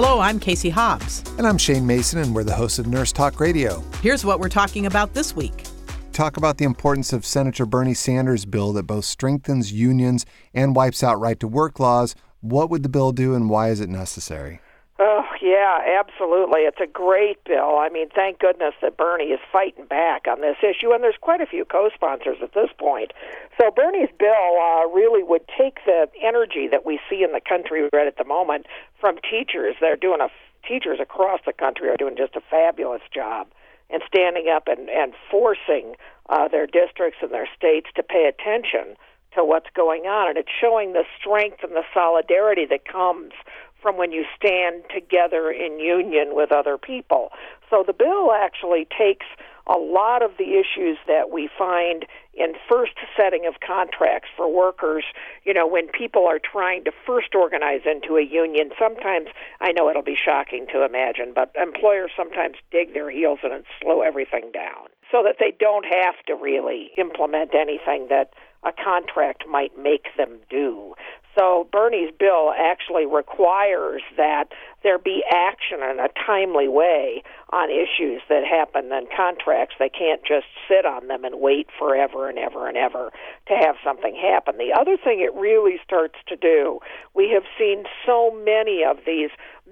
Hello, I'm Casey Hobbs. And I'm Shane Mason, and we're the hosts of Nurse Talk Radio. Here's what we're talking about this week. Talk about the importance of Senator Bernie Sanders' bill that both strengthens unions and wipes out right to work laws. What would the bill do, and why is it necessary? Yeah, absolutely. It's a great bill. I mean, thank goodness that Bernie is fighting back on this issue, and there's quite a few co sponsors at this point. So, Bernie's bill uh, really would take the energy that we see in the country right at the moment from teachers. They're doing a teachers across the country are doing just a fabulous job and standing up and, and forcing uh, their districts and their states to pay attention to what's going on. And it's showing the strength and the solidarity that comes from when you stand together in union with other people. So the bill actually takes a lot of the issues that we find in first setting of contracts for workers, you know, when people are trying to first organize into a union, sometimes I know it'll be shocking to imagine, but employers sometimes dig their heels in and slow everything down so that they don't have to really implement anything that a contract might make them do. So Bernie's bill actually requires that there be action in a timely way on issues that happen in contracts. They can't just sit on them and wait forever and ever and ever to have something happen. The other thing it really starts to do, we have seen so many of these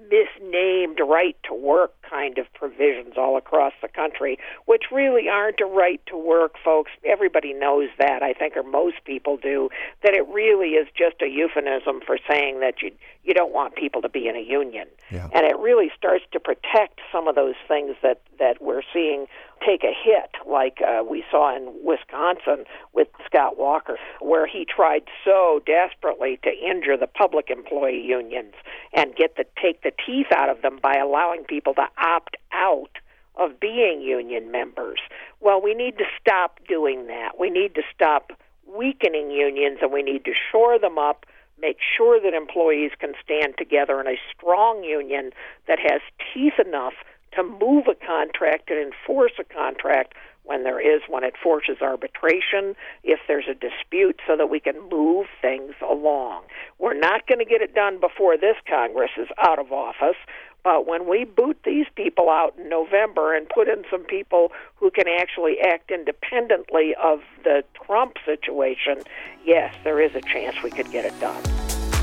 misnamed right to work kind of provisions all across the country, which really aren't a right to work, folks. Everybody knows that, I think, or most people do, that it really is just a euphemism for saying that you you don't want people to be in a union. Yeah. And it really starts to protect some of those things that, that we're seeing take a hit, like uh, we saw in Wisconsin with Scott Walker, where he tried so desperately to injure the public employee unions and get the take the teeth out of them by allowing people to opt out of being union members. Well, we need to stop doing that. We need to stop weakening unions and we need to shore them up make sure that employees can stand together in a strong union that has teeth enough to move a contract and enforce a contract when there is one. It forces arbitration if there's a dispute so that we can move things along. We're not going to get it done before this Congress is out of office. But when we boot these people out in November and put in some people who can actually act independently of the Trump situation, yes, there is a chance we could get it done.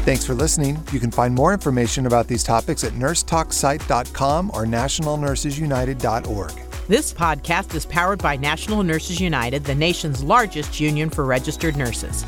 Thanks for listening. You can find more information about these topics at nursetalksite.com or nationalnursesunited.org. This podcast is powered by National Nurses United, the nation's largest union for registered nurses.